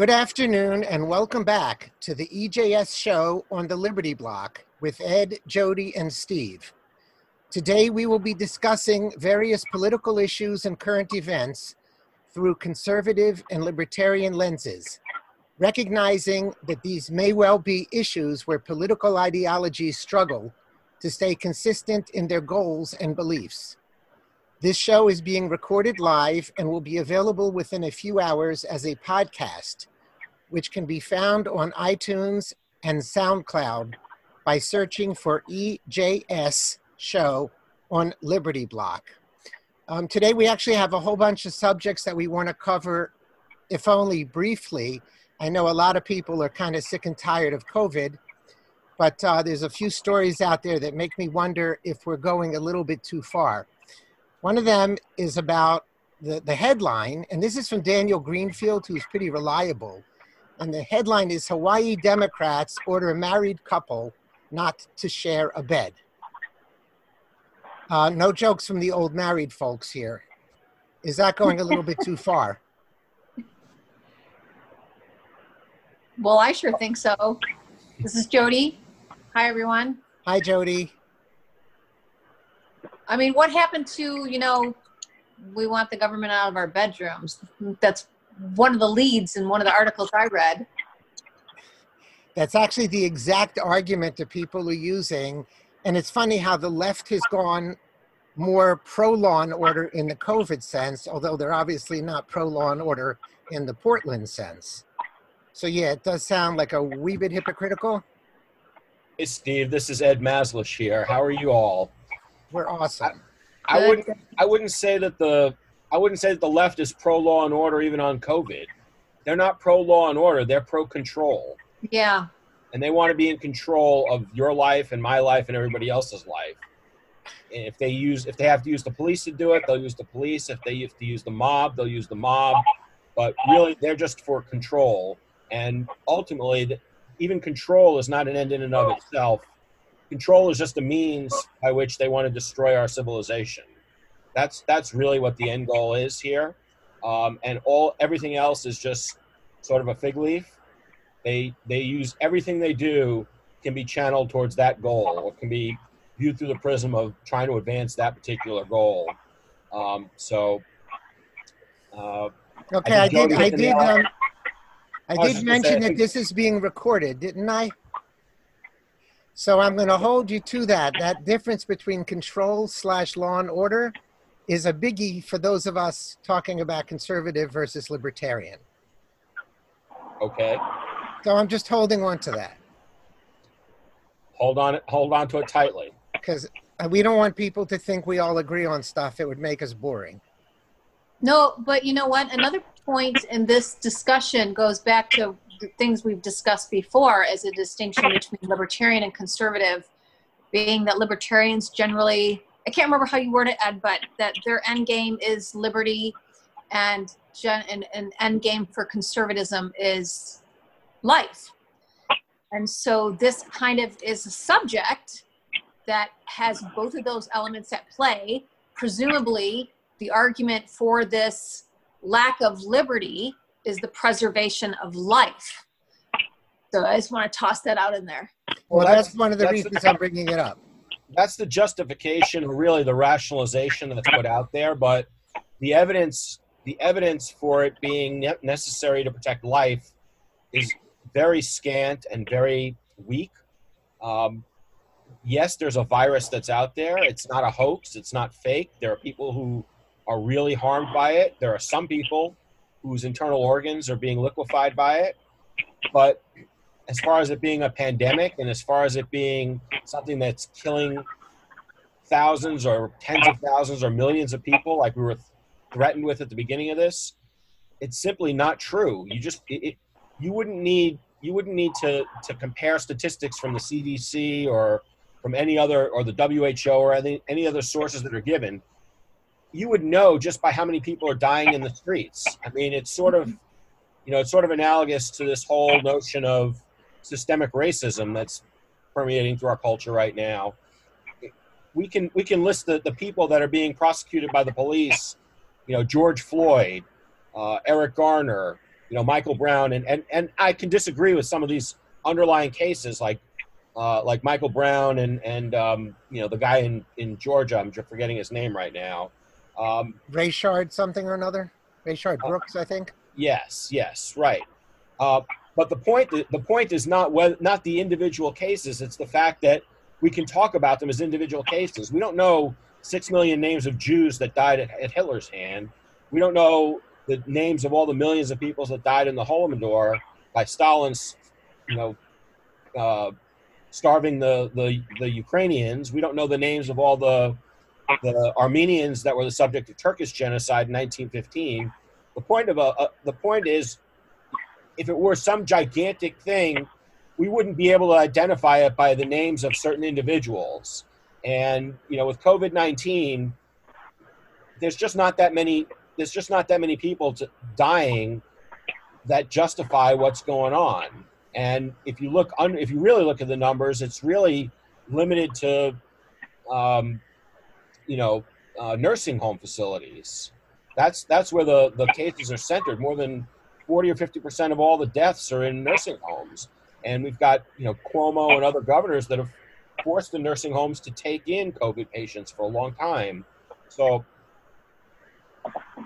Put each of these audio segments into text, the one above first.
Good afternoon and welcome back to the EJS show on the Liberty Block with Ed, Jody, and Steve. Today we will be discussing various political issues and current events through conservative and libertarian lenses, recognizing that these may well be issues where political ideologies struggle to stay consistent in their goals and beliefs. This show is being recorded live and will be available within a few hours as a podcast, which can be found on iTunes and SoundCloud by searching for EJS Show on Liberty Block. Um, today, we actually have a whole bunch of subjects that we want to cover, if only briefly. I know a lot of people are kind of sick and tired of COVID, but uh, there's a few stories out there that make me wonder if we're going a little bit too far. One of them is about the, the headline, and this is from Daniel Greenfield, who's pretty reliable. And the headline is Hawaii Democrats order a married couple not to share a bed. Uh, no jokes from the old married folks here. Is that going a little bit too far? Well, I sure think so. This is Jody. Hi, everyone. Hi, Jody. I mean, what happened to, you know, we want the government out of our bedrooms? That's one of the leads in one of the articles I read. That's actually the exact argument that people are using. And it's funny how the left has gone more pro law and order in the COVID sense, although they're obviously not pro law and order in the Portland sense. So, yeah, it does sound like a wee bit hypocritical. Hey, Steve, this is Ed Maslish here. How are you all? We're awesome. I, I wouldn't. I wouldn't say that the. I wouldn't say that the left is pro law and order even on COVID. They're not pro law and order. They're pro control. Yeah. And they want to be in control of your life and my life and everybody else's life. And if they use, if they have to use the police to do it, they'll use the police. If they have to use the mob, they'll use the mob. But really, they're just for control. And ultimately, even control is not an end in and of itself control is just a means by which they want to destroy our civilization. That's that's really what the end goal is here, um, and all everything else is just sort of a fig leaf. They they use everything they do can be channeled towards that goal, or can be viewed through the prism of trying to advance that particular goal. Um, so, uh, okay, I, I did. I did. Um, I did mention that this is being recorded, didn't I? So I'm going to hold you to that. That difference between control slash law and order is a biggie for those of us talking about conservative versus libertarian. Okay. So I'm just holding on to that. Hold on, hold on to it tightly. Because uh, we don't want people to think we all agree on stuff. It would make us boring. No, but you know what? Another point in this discussion goes back to things we've discussed before as a distinction between libertarian and conservative, being that libertarians generally, I can't remember how you word it, Ed, but that their end game is liberty and an, an end game for conservatism is life. And so this kind of is a subject that has both of those elements at play. Presumably, the argument for this lack of liberty is the preservation of life. So I just want to toss that out in there. Well, that's, that's one of the reasons I'm bringing it up. That's the justification, or really the rationalization that's put out there. But the evidence, the evidence for it being necessary to protect life, is very scant and very weak. Um, yes, there's a virus that's out there. It's not a hoax. It's not fake. There are people who are really harmed by it. There are some people whose internal organs are being liquefied by it. But as far as it being a pandemic and as far as it being something that's killing thousands or tens of thousands or millions of people like we were threatened with at the beginning of this it's simply not true you just it, it, you wouldn't need you wouldn't need to to compare statistics from the cdc or from any other or the who or any, any other sources that are given you would know just by how many people are dying in the streets. I mean, it's sort of, you know, it's sort of analogous to this whole notion of systemic racism that's permeating through our culture right now. We can we can list the, the people that are being prosecuted by the police. You know, George Floyd, uh, Eric Garner, you know Michael Brown, and and and I can disagree with some of these underlying cases, like uh, like Michael Brown and and um, you know the guy in in Georgia. I'm just forgetting his name right now. Um, Rayshard something or another. Rayshard uh, Brooks, I think. Yes, yes, right. Uh, but the point the point is not whether, not the individual cases. It's the fact that we can talk about them as individual cases. We don't know six million names of Jews that died at, at Hitler's hand. We don't know the names of all the millions of people that died in the Holodomor by Stalin's, you know, uh, starving the, the the Ukrainians. We don't know the names of all the the Armenians that were the subject of Turkish genocide in 1915. The point of a, a the point is, if it were some gigantic thing, we wouldn't be able to identify it by the names of certain individuals. And you know, with COVID 19, there's just not that many. There's just not that many people to, dying that justify what's going on. And if you look, under, if you really look at the numbers, it's really limited to, um, you know, uh, nursing home facilities. That's that's where the the cases are centered. More than forty or fifty percent of all the deaths are in nursing homes. And we've got you know Cuomo and other governors that have forced the nursing homes to take in COVID patients for a long time. So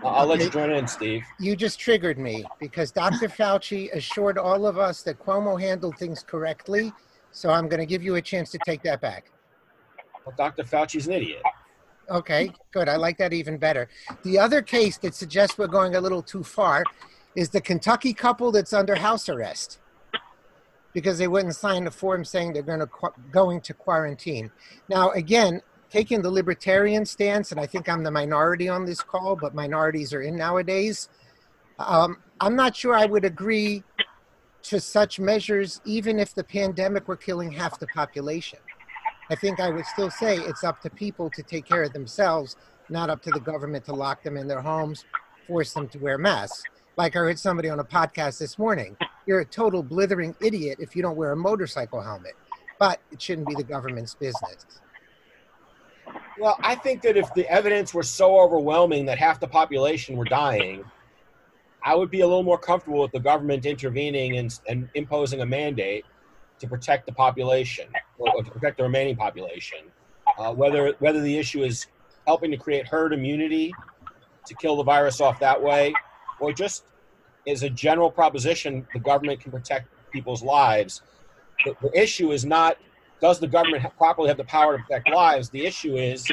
I'll let you join in, Steve. You just triggered me because Dr. Fauci assured all of us that Cuomo handled things correctly. So I'm going to give you a chance to take that back. Well, Dr. Fauci's an idiot. Okay, good. I like that even better. The other case that suggests we're going a little too far is the Kentucky couple that's under house arrest because they wouldn't sign a form saying they're going to going to quarantine. Now, again, taking the libertarian stance, and I think I'm the minority on this call, but minorities are in nowadays. Um, I'm not sure I would agree to such measures, even if the pandemic were killing half the population. I think I would still say it's up to people to take care of themselves, not up to the government to lock them in their homes, force them to wear masks. Like I heard somebody on a podcast this morning, you're a total blithering idiot if you don't wear a motorcycle helmet. But it shouldn't be the government's business. Well, I think that if the evidence were so overwhelming that half the population were dying, I would be a little more comfortable with the government intervening and, and imposing a mandate to protect the population or, to protect the remaining population. Uh, whether whether the issue is helping to create herd immunity to kill the virus off that way, or just as a general proposition, the government can protect people's lives. The, the issue is not does the government properly have the power to protect lives? The issue is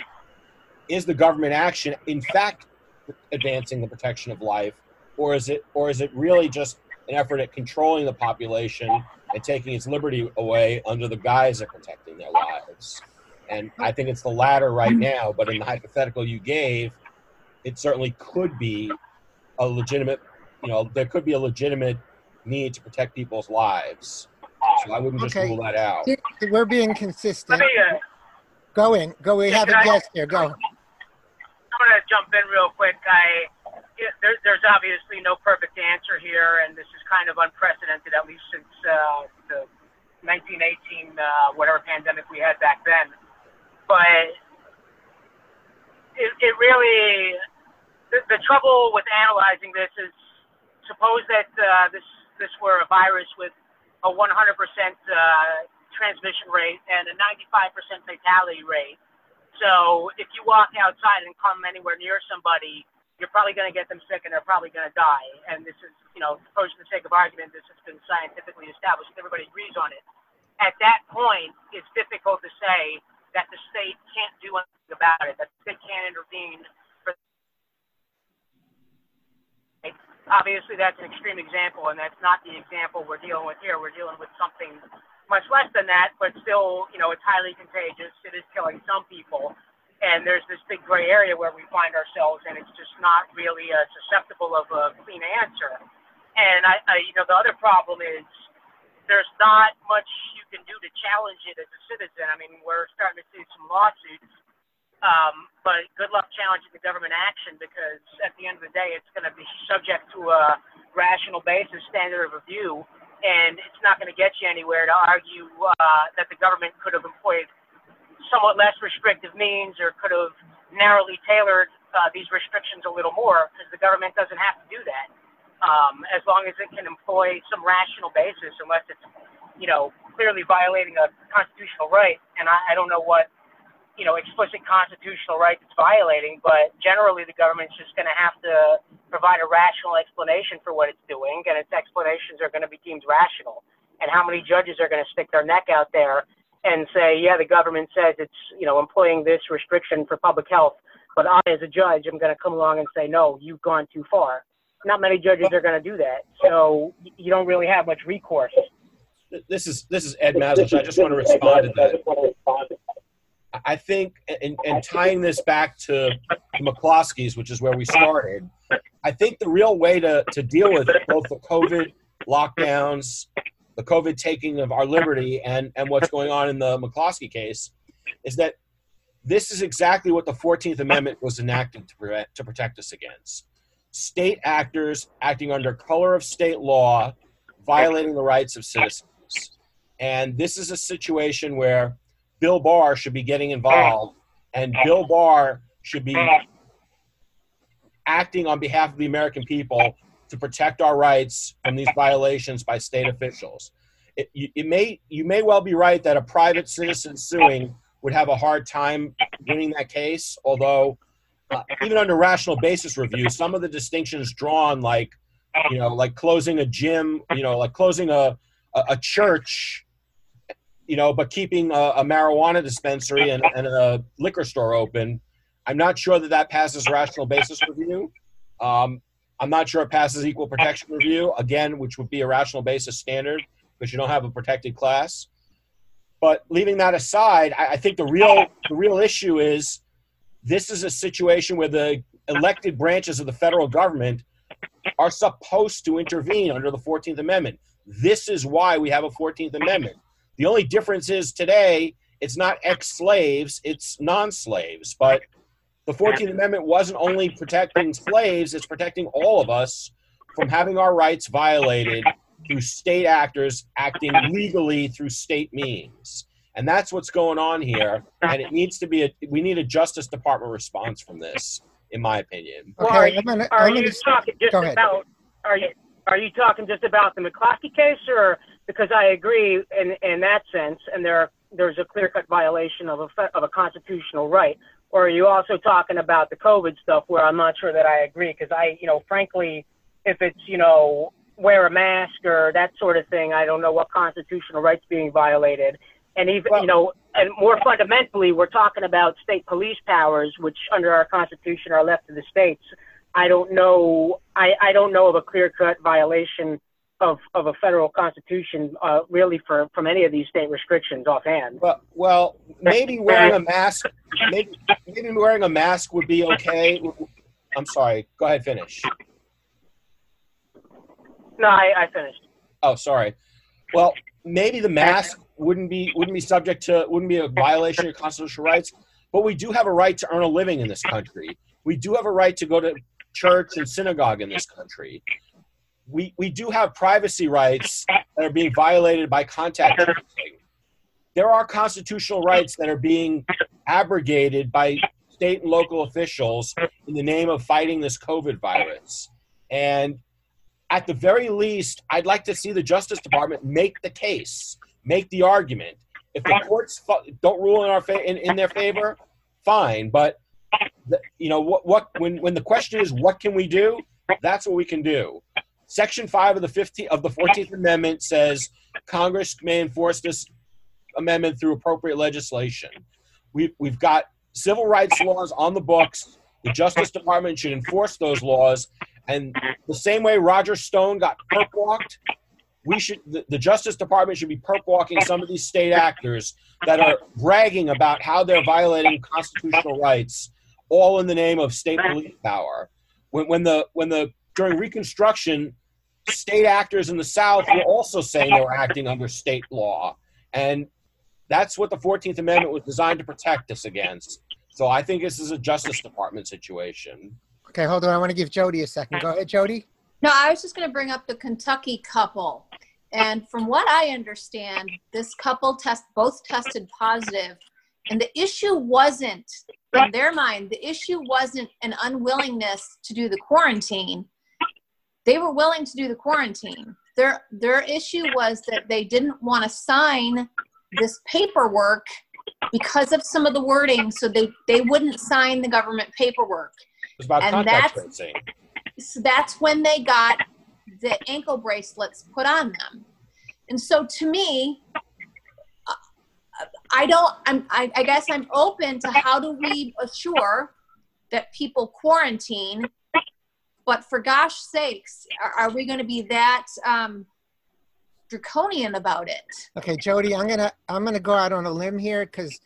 is the government action in fact advancing the protection of life, or is it or is it really just an effort at controlling the population and taking its liberty away under the guise of protecting their lives? And I think it's the latter right now. But in the hypothetical you gave, it certainly could be a legitimate, you know, there could be a legitimate need to protect people's lives. So I wouldn't just okay. rule that out. We're being consistent. Me, uh, go in. Go. We have a guest here. Go. I'm going to jump in real quick. I there, there's obviously no perfect answer here, and this is kind of unprecedented, at least since uh, the 1918 uh, whatever pandemic we had back then. But it, it really the, the trouble with analyzing this is suppose that uh, this this were a virus with a 100% uh, transmission rate and a 95% fatality rate. So if you walk outside and come anywhere near somebody, you're probably going to get them sick and they're probably going to die. And this is, you know, for the sake of argument, this has been scientifically established. Everybody agrees on it. At that point, it's difficult to say that the state can't do anything about it, that the state can't intervene Obviously, that's an extreme example, and that's not the example we're dealing with here. We're dealing with something much less than that, but still, you know, it's highly contagious. It is killing some people, and there's this big gray area where we find ourselves, and it's just not really uh, susceptible of a clean answer. And I, I, you know, the other problem is there's not much you can do to challenge it as a citizen. I mean, we're starting to see some lawsuits um, but good luck challenging the government action because at the end of the day, it's going to be subject to a rational basis standard of review, and it's not going to get you anywhere to argue uh, that the government could have employed somewhat less restrictive means or could have narrowly tailored uh, these restrictions a little more because the government doesn't have to do that. um, as long as it can employ some rational basis, unless it's, you know, clearly violating a constitutional right. And I, I don't know what, you know, explicit constitutional right it's violating, but generally the government's just going to have to provide a rational explanation for what it's doing, and its explanations are going to be deemed rational. And how many judges are going to stick their neck out there and say, yeah, the government says it's, you know, employing this restriction for public health, but I, as a judge, am going to come along and say, no, you've gone too far. Not many judges are going to do that, so you don't really have much recourse. This is this is Ed Mazlich. I just want to respond to that. I think, and, and tying this back to McCloskey's, which is where we started, I think the real way to, to deal with both the COVID lockdowns, the COVID taking of our liberty, and, and what's going on in the McCloskey case is that this is exactly what the 14th Amendment was enacted to, prevent, to protect us against. State actors acting under color of state law, violating the rights of citizens. And this is a situation where Bill Barr should be getting involved, and Bill Barr should be acting on behalf of the American people to protect our rights from these violations by state officials. It, you, it may you may well be right that a private citizen suing would have a hard time winning that case. Although, uh, even under rational basis review, some of the distinctions drawn, like you know, like closing a gym, you know, like closing a a, a church, you know, but keeping a, a marijuana dispensary and, and, a liquor store open. I'm not sure that that passes rational basis review. Um, I'm not sure it passes equal protection review again, which would be a rational basis standard because you don't have a protected class. But leaving that aside, I, I think the real the real issue is this is a situation where the elected branches of the federal government are supposed to intervene under the 14th Amendment. This is why we have a 14th Amendment. The only difference is today it's not ex slaves, it's non slaves. But the 14th Amendment wasn't only protecting slaves, it's protecting all of us from having our rights violated through state actors acting legally through state means. And that's what's going on here. And it needs to be a, we need a Justice Department response from this, in my opinion. Okay, are you, gonna, are you talking just about, are you, are you talking just about the McCloskey case or, because I agree in, in that sense, and there, there's a clear cut violation of a, of a constitutional right. Or are you also talking about the COVID stuff where I'm not sure that I agree? Because I, you know, frankly, if it's, you know, wear a mask or that sort of thing. I don't know what constitutional rights being violated. And even, well, you know, and more fundamentally, we're talking about state police powers, which under our constitution are left to the states. I don't know. I, I don't know of a clear cut violation of, of a federal constitution, uh, really, for from any of these state restrictions offhand. Well, well, maybe wearing a mask, maybe, maybe wearing a mask would be okay. I'm sorry. Go ahead, finish. No, I, I finished. Oh, sorry. Well, maybe the mask wouldn't be wouldn't be subject to wouldn't be a violation of constitutional rights, but we do have a right to earn a living in this country. We do have a right to go to church and synagogue in this country. We we do have privacy rights that are being violated by contact tracing. There are constitutional rights that are being abrogated by state and local officials in the name of fighting this COVID virus. And at the very least, I'd like to see the Justice Department make the case, make the argument. If the courts don't rule in our fa- in, in their favor, fine. But the, you know what? What when when the question is what can we do? That's what we can do. Section five of the 15 of the Fourteenth Amendment says Congress may enforce this amendment through appropriate legislation. We've we've got civil rights laws on the books. The Justice Department should enforce those laws and the same way Roger Stone got perp walked, we should the, the, Justice Department should be perp walking some of these state actors that are bragging about how they're violating constitutional rights, all in the name of state police power. When, when the when the during Reconstruction, state actors in the South were also saying they were acting under state law, and that's what the Fourteenth Amendment was designed to protect us against. So I think this is a Justice Department situation. Okay, hold on. I want to give Jody a second. Go ahead, Jody. No, I was just going to bring up the Kentucky couple. And from what I understand, this couple test both tested positive, and the issue wasn't in their mind. The issue wasn't an unwillingness to do the quarantine. They were willing to do the quarantine. Their their issue was that they didn't want to sign this paperwork because of some of the wording, so they they wouldn't sign the government paperwork. It was about And contact that's- tracing. So that's when they got the ankle bracelets put on them. And so to me, uh, I don't. I'm. I, I guess I'm open to how do we assure that people quarantine, but for gosh sakes, are, are we going to be that um, draconian about it? Okay, Jody, I'm gonna I'm gonna go out on a limb here because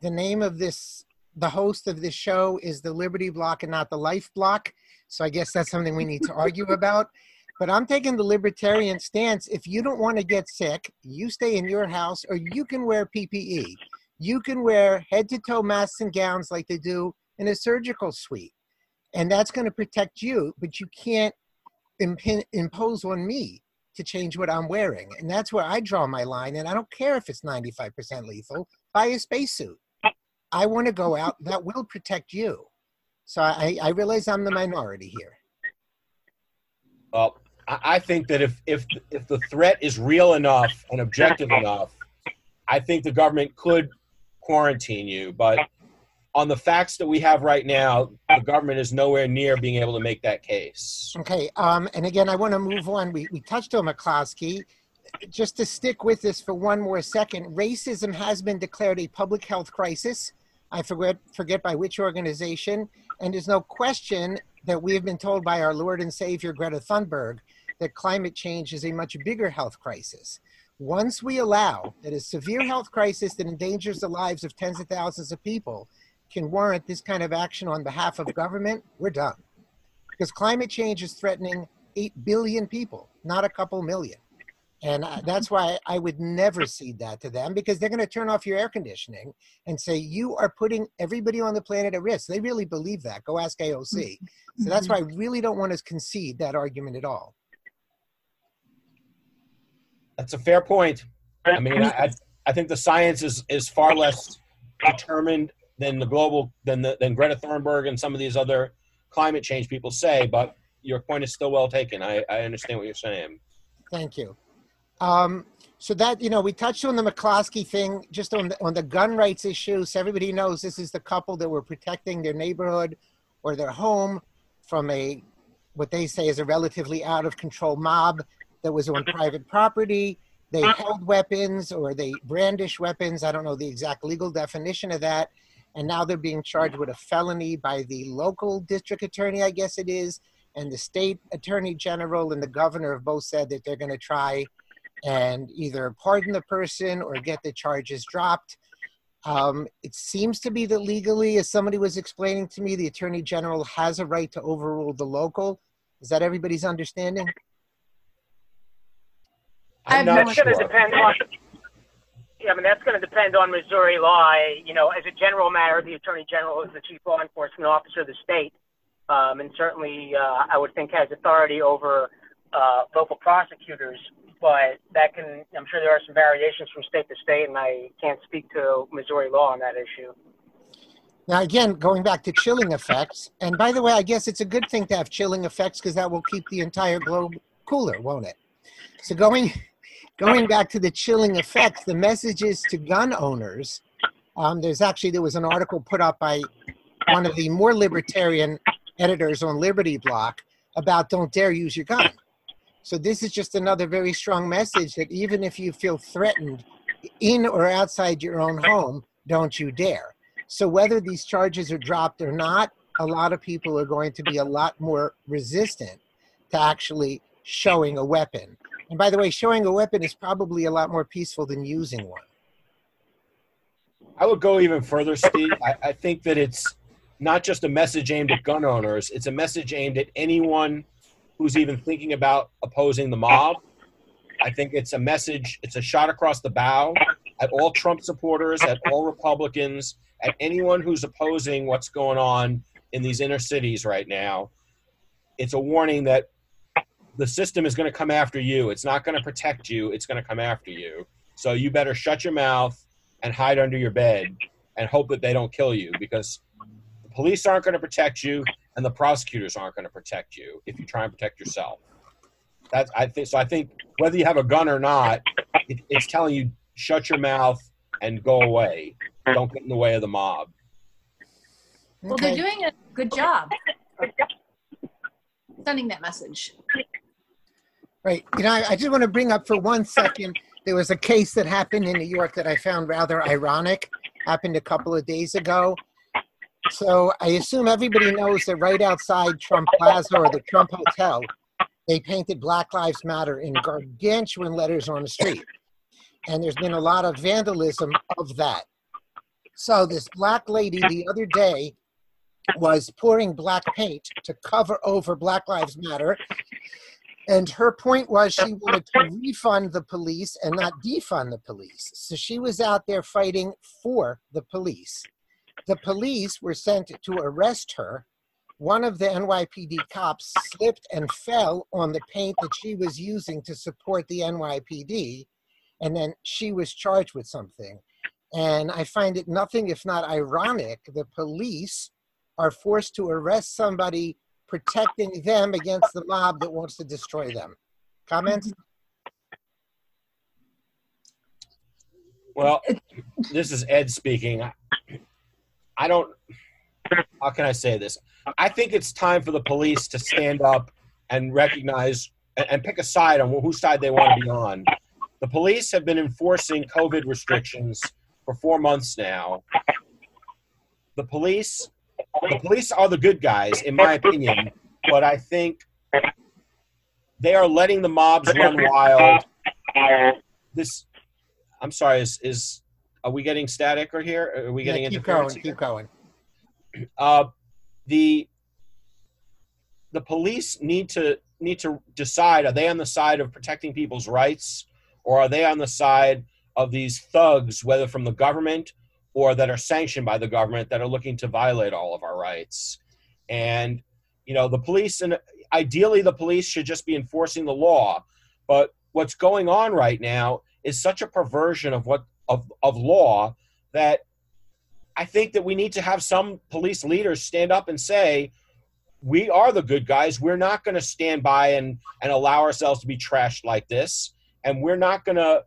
the name of this the host of this show is the Liberty Block and not the Life Block. So I guess that's something we need to argue about. But I'm taking the libertarian stance. If you don't want to get sick, you stay in your house or you can wear PPE. You can wear head to toe masks and gowns like they do in a surgical suite. And that's going to protect you, but you can't impose on me to change what I'm wearing. And that's where I draw my line. And I don't care if it's 95% lethal, buy a spacesuit. I want to go out that will protect you. So I, I realize I'm the minority here. Well, I I think that if if if the threat is real enough and objective enough, I think the government could quarantine you. But on the facts that we have right now, the government is nowhere near being able to make that case. Okay. Um, and again, I want to move on. We, we touched on McCloskey. Just to stick with this for one more second, racism has been declared a public health crisis. I forget forget by which organization, and there's no question that we have been told by our Lord and Savior Greta Thunberg that climate change is a much bigger health crisis. Once we allow that a severe health crisis that endangers the lives of tens of thousands of people can warrant this kind of action on behalf of government, we're done. Because climate change is threatening 8 billion people, not a couple million. And uh, that's why I would never cede that to them because they're going to turn off your air conditioning and say, you are putting everybody on the planet at risk. They really believe that. Go ask AOC. So that's why I really don't want to concede that argument at all. That's a fair point. I mean, I, I- I think the science is, is far less determined than the global than the, than Greta Thunberg and some of these other climate change people say. But your point is still well taken. I, I understand what you're saying. Thank you. Um, so that you know, we touched on the McCloskey thing, just on the, on the gun rights issue. So everybody knows this is the couple that were protecting their neighborhood or their home from a what they say is a relatively out of control mob that was on private property. They held weapons or they brandish weapons. I don't know the exact legal definition of that. And now they're being charged with a felony by the local district attorney, I guess it is, and the state attorney general and the governor have both said that they're going to try and either pardon the person or get the charges dropped. Um, it seems to be that legally, as somebody was explaining to me, the attorney general has a right to overrule the local. Is that everybody's understanding? I I'm not no That's going to depend on. Yeah, I mean that's going to depend on Missouri law. I, you know, as a general matter, the Attorney General is the chief law enforcement officer of the state, um, and certainly uh, I would think has authority over uh, local prosecutors. But that can, I'm sure there are some variations from state to state, and I can't speak to Missouri law on that issue. Now, again, going back to chilling effects, and by the way, I guess it's a good thing to have chilling effects because that will keep the entire globe cooler, won't it? So going going back to the chilling effects, the messages to gun owners. Um, there's actually there was an article put up by one of the more libertarian editors on Liberty Block about don't dare use your gun. So this is just another very strong message that even if you feel threatened in or outside your own home, don't you dare. So whether these charges are dropped or not, a lot of people are going to be a lot more resistant to actually showing a weapon. And by the way, showing a weapon is probably a lot more peaceful than using one. I would go even further, Steve. I, I think that it's not just a message aimed at gun owners, it's a message aimed at anyone who's even thinking about opposing the mob. I think it's a message, it's a shot across the bow at all Trump supporters, at all Republicans, at anyone who's opposing what's going on in these inner cities right now. It's a warning that the system is going to come after you. It's not going to protect you, it's going to come after you. So you better shut your mouth and hide under your bed and hope that they don't kill you because the police aren't going to protect you and the prosecutors aren't going to protect you if you try and protect yourself. That's I think so. I think whether you have a gun or not, it, it's telling you shut your mouth and go away. Don't get in the way of the mob. Well, they're doing a good job sending that message. Right. You know, I, I just want to bring up for one second. There was a case that happened in New York that I found rather ironic. Happened a couple of days ago. So I assume everybody knows that right outside Trump Plaza or the Trump Hotel, they painted Black Lives Matter in gargantuan letters on the street. And there's been a lot of vandalism of that. So this black lady the other day was pouring black paint to cover over Black Lives Matter and her point was she wanted to refund the police and not defund the police. So she was out there fighting for the police. The police were sent to arrest her. One of the NYPD cops slipped and fell on the paint that she was using to support the NYPD. And then she was charged with something. And I find it nothing if not ironic. The police are forced to arrest somebody protecting them against the mob that wants to destroy them. Comments? Well, this is Ed speaking. I don't. How can I say this? I think it's time for the police to stand up and recognize and, pick a side on whose side they want to be on. The police have been enforcing COVID restrictions for four months now. The police, the police are the good guys, in my opinion. But I think they are letting the mobs run wild. This I'm sorry. Is is are we getting static or here? Are we getting Yeah, keep going, here? keep going. Uh, the the police need to need to decide: are they on the side of protecting people's rights, or are they on the side of these thugs, whether from the government or that are sanctioned by the government, that are looking to violate all of our rights? And you know, the police and ideally the police should just be enforcing the law, but what's going on right now is such a perversion of what of, of law that I think that we need to have some police leaders stand up and say, we are the good guys. We're not going to stand by and, and allow ourselves to be trashed like this. And we're not going to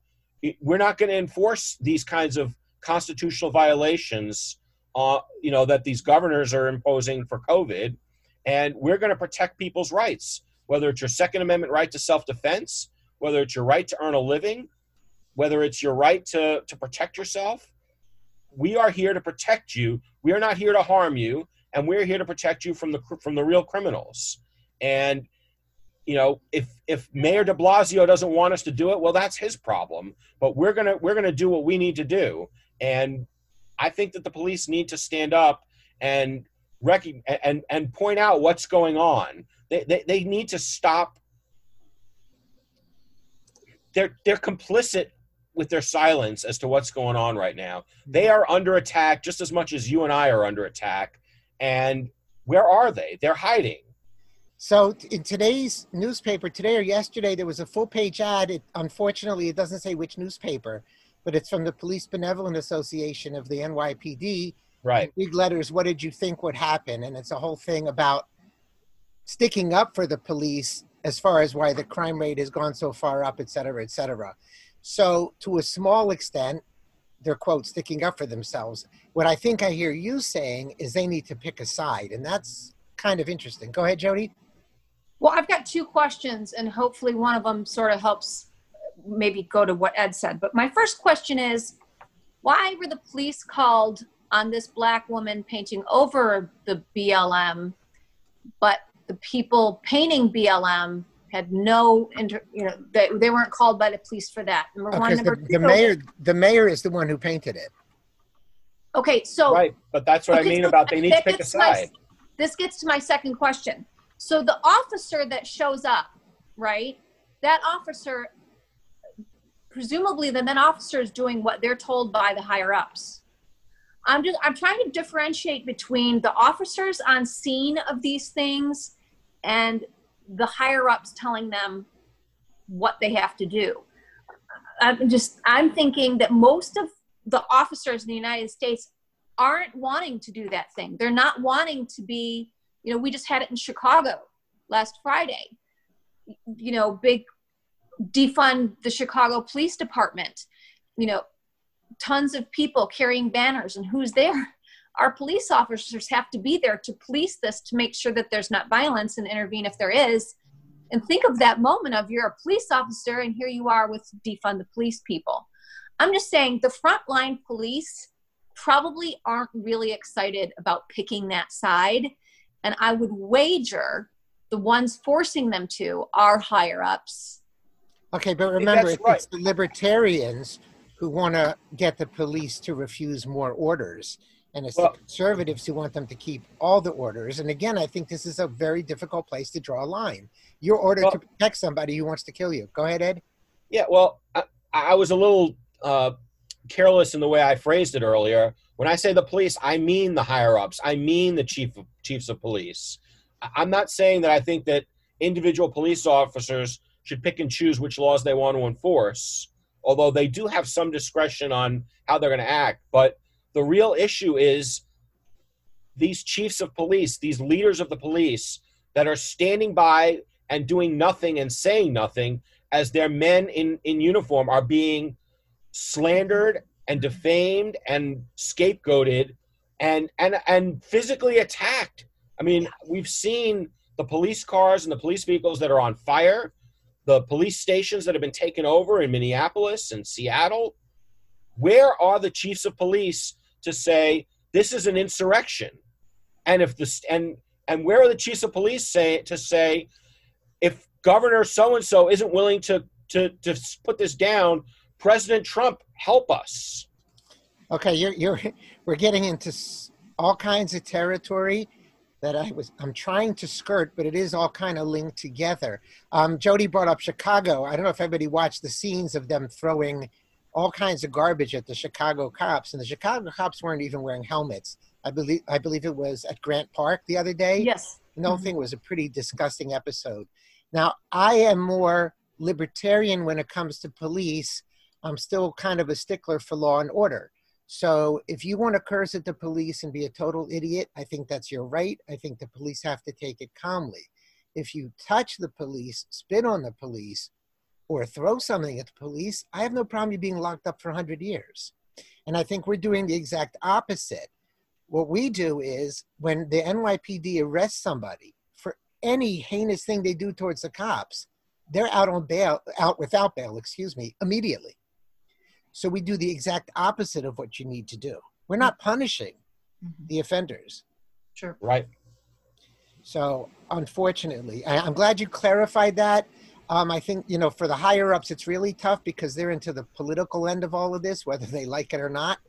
we're not going to enforce these kinds of constitutional violations uh, you know that these governors are imposing for COVID. And we're going to protect people's rights, whether it's your Second Amendment right to self-defense, whether it's your right to earn a living, whether it's your right to, to protect yourself. We are here to protect you. We are not here to harm you, and we're here to protect you from the from the real criminals. And you know, if if Mayor De Blasio doesn't want us to do it, well, that's his problem. But we're gonna we're gonna do what we need to do. And I think that the police need to stand up and recognize and and point out what's going on. They, they they need to stop. They're they're complicit with their silence as to what's going on right now. They mm-hmm. are under attack just as much as you and I are under attack. And where are they? They're hiding. So in today's newspaper, today or yesterday, there was a full page ad. It, unfortunately, it doesn't say which newspaper, but it's from the Police Benevolent Association of the NYPD. Right. Big letters, what did you think would happen? And it's a whole thing about sticking up for the police as far as why the crime rate has gone so far up, et cetera, et cetera. So to a small extent, they're quote sticking up for themselves. What I think I hear you saying is they need to pick a side, and that's kind of interesting. Go ahead, Jody. Well, I've got two questions, and hopefully one of them sort of helps maybe go to what Ed said. But my first question is why were the police called on this black woman painting over the BLM, but the people painting BLM had no, inter, you know, they, they weren't called by the police for that. Number one. Because Number the, two. the mayor, the mayor is the one who painted it. Okay, so Right. But that's what I mean so about they need to pick a gets to my- side. this gets to my second question. So the officer that shows up, right? That officer, presumably, the then officer is doing what they're told by the higher ups. I'm just I'm trying to differentiate between the officers on scene of these things and the higher ups telling them what they have to do. I'm just I'm thinking that most of the officers in the United States aren't wanting to do that thing. They're not wanting to be, you know, we just had it in Chicago last Friday. you know, big defund the Chicago Police Department. You know, tons of people carrying banners, and who's there? Our police officers have to be there to police this to make sure that there's not violence and intervene if there is. And think of that moment of you're a police officer, and here you are with defund the police people. I'm just saying the frontline police probably aren't really excited about picking that side. And I would wager the ones forcing them to are higher ups. Okay, but remember, right. it's the libertarians who want to get the police to refuse more orders. And it's Well- the conservatives who want them to keep all the orders. And again, I think this is a very difficult place to draw a line. You're ordered Well- to protect somebody who wants to kill you. Go ahead, Ed. Yeah, well, I, I was a little uh, careless in the way I phrased it earlier. When I say the police, I mean the higher ups. I mean the chief of, chiefs of police. I'm not saying that I think that individual police officers should pick and choose which laws they want to enforce, although they do have some discretion on how they're going to act. But the real issue is these chiefs of police, these leaders of the police that are standing by and doing nothing and saying nothing as their men in, in uniform are being slandered and defamed and scapegoated and and and physically attacked. I mean, we've seen the police cars and the police vehicles that are on fire, the police stations that have been taken over in Minneapolis and Seattle. Where are the chiefs of police to say this is an insurrection? And if this and and where are the chiefs of police say to say if Governor so and so isn't willing to to to put this down, President Trump help us. Okay, you're you're we're getting into all kinds of territory that I was I'm trying to skirt, but it is all kind of linked together. Um, Jody brought up Chicago. I don't know if everybody watched the scenes of them throwing all kinds of garbage at the Chicago cops, and the Chicago cops weren't even wearing helmets. I believe I believe it was at Grant Park the other day. Yes. And the whole thing was a pretty disgusting episode. Now, I am more libertarian when it comes to police. I'm still kind of a stickler for law and order. So if you want to curse at the police and be a total idiot, I think that's your right. I think the police have to take it calmly. If you touch the police, spit on the police, or throw something at the police, I have no problem you being locked up for 100 years. And I think we're doing the exact opposite. What we do is when the NYPD arrests somebody for any heinous thing they do towards the cops, they're out on bail, out without bail, excuse me, immediately. So we do the exact opposite of what you need to do. We're not punishing Mhm. the offenders. Sure. Right. So unfortunately, I, I'm glad you clarified that. Um, I think you know for the higher ups, it's really tough because they're into the political end of all of this, whether they like it or not.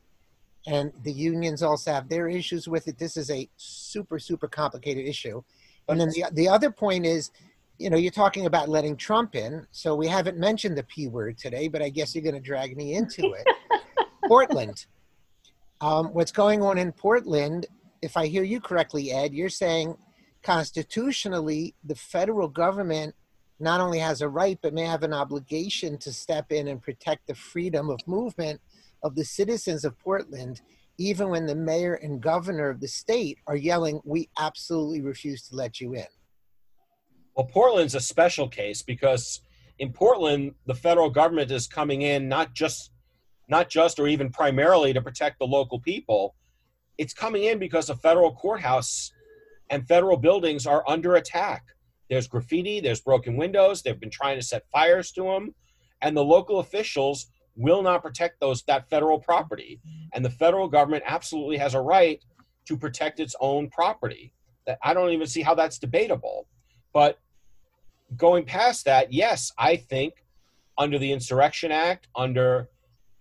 And the unions also have their issues with it. This is a super super complicated issue. And then the the other point is, you know, you're talking about letting Trump in. So we haven't mentioned the p word today, but I guess you're going to drag me into it. Portland. Um, what's going on in Portland? If I hear you correctly, Ed, you're saying constitutionally, the federal government not only has a right, but may have an obligation to step in and protect the freedom of movement of the citizens of Portland, even when the mayor and governor of the state are yelling, We absolutely refuse to let you in. Well, Portland's a special case because in Portland, the federal government is coming in not just not just or even primarily to protect the local people. It's coming in because a federal courthouse and federal buildings are under attack. There's graffiti, there's broken windows, they've been trying to set fires to them, and the local officials will not protect those that federal property. And the federal government absolutely has a right to protect its own property. That I don't even see how that's debatable. But going past that, yes, I think under the Insurrection Act, under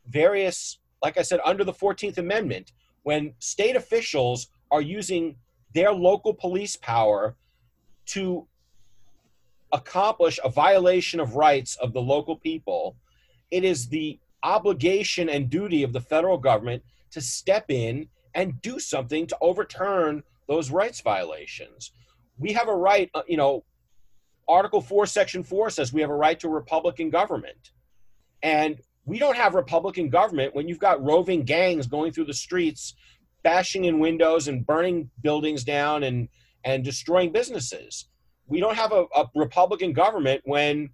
various, like I said, under the 14th Amendment, when state officials are using their local police power to accomplish a violation of rights of the local people, it is the obligation and duty of the federal government to step in and do something to overturn those rights violations. We have a right, uh, you know, Article 4, Section 4 says we have a right to a Republican government. And we don't have Republican government when you've got roving gangs going through the streets, bashing in windows and burning buildings down and, and destroying businesses. we don't have a, a Republican government when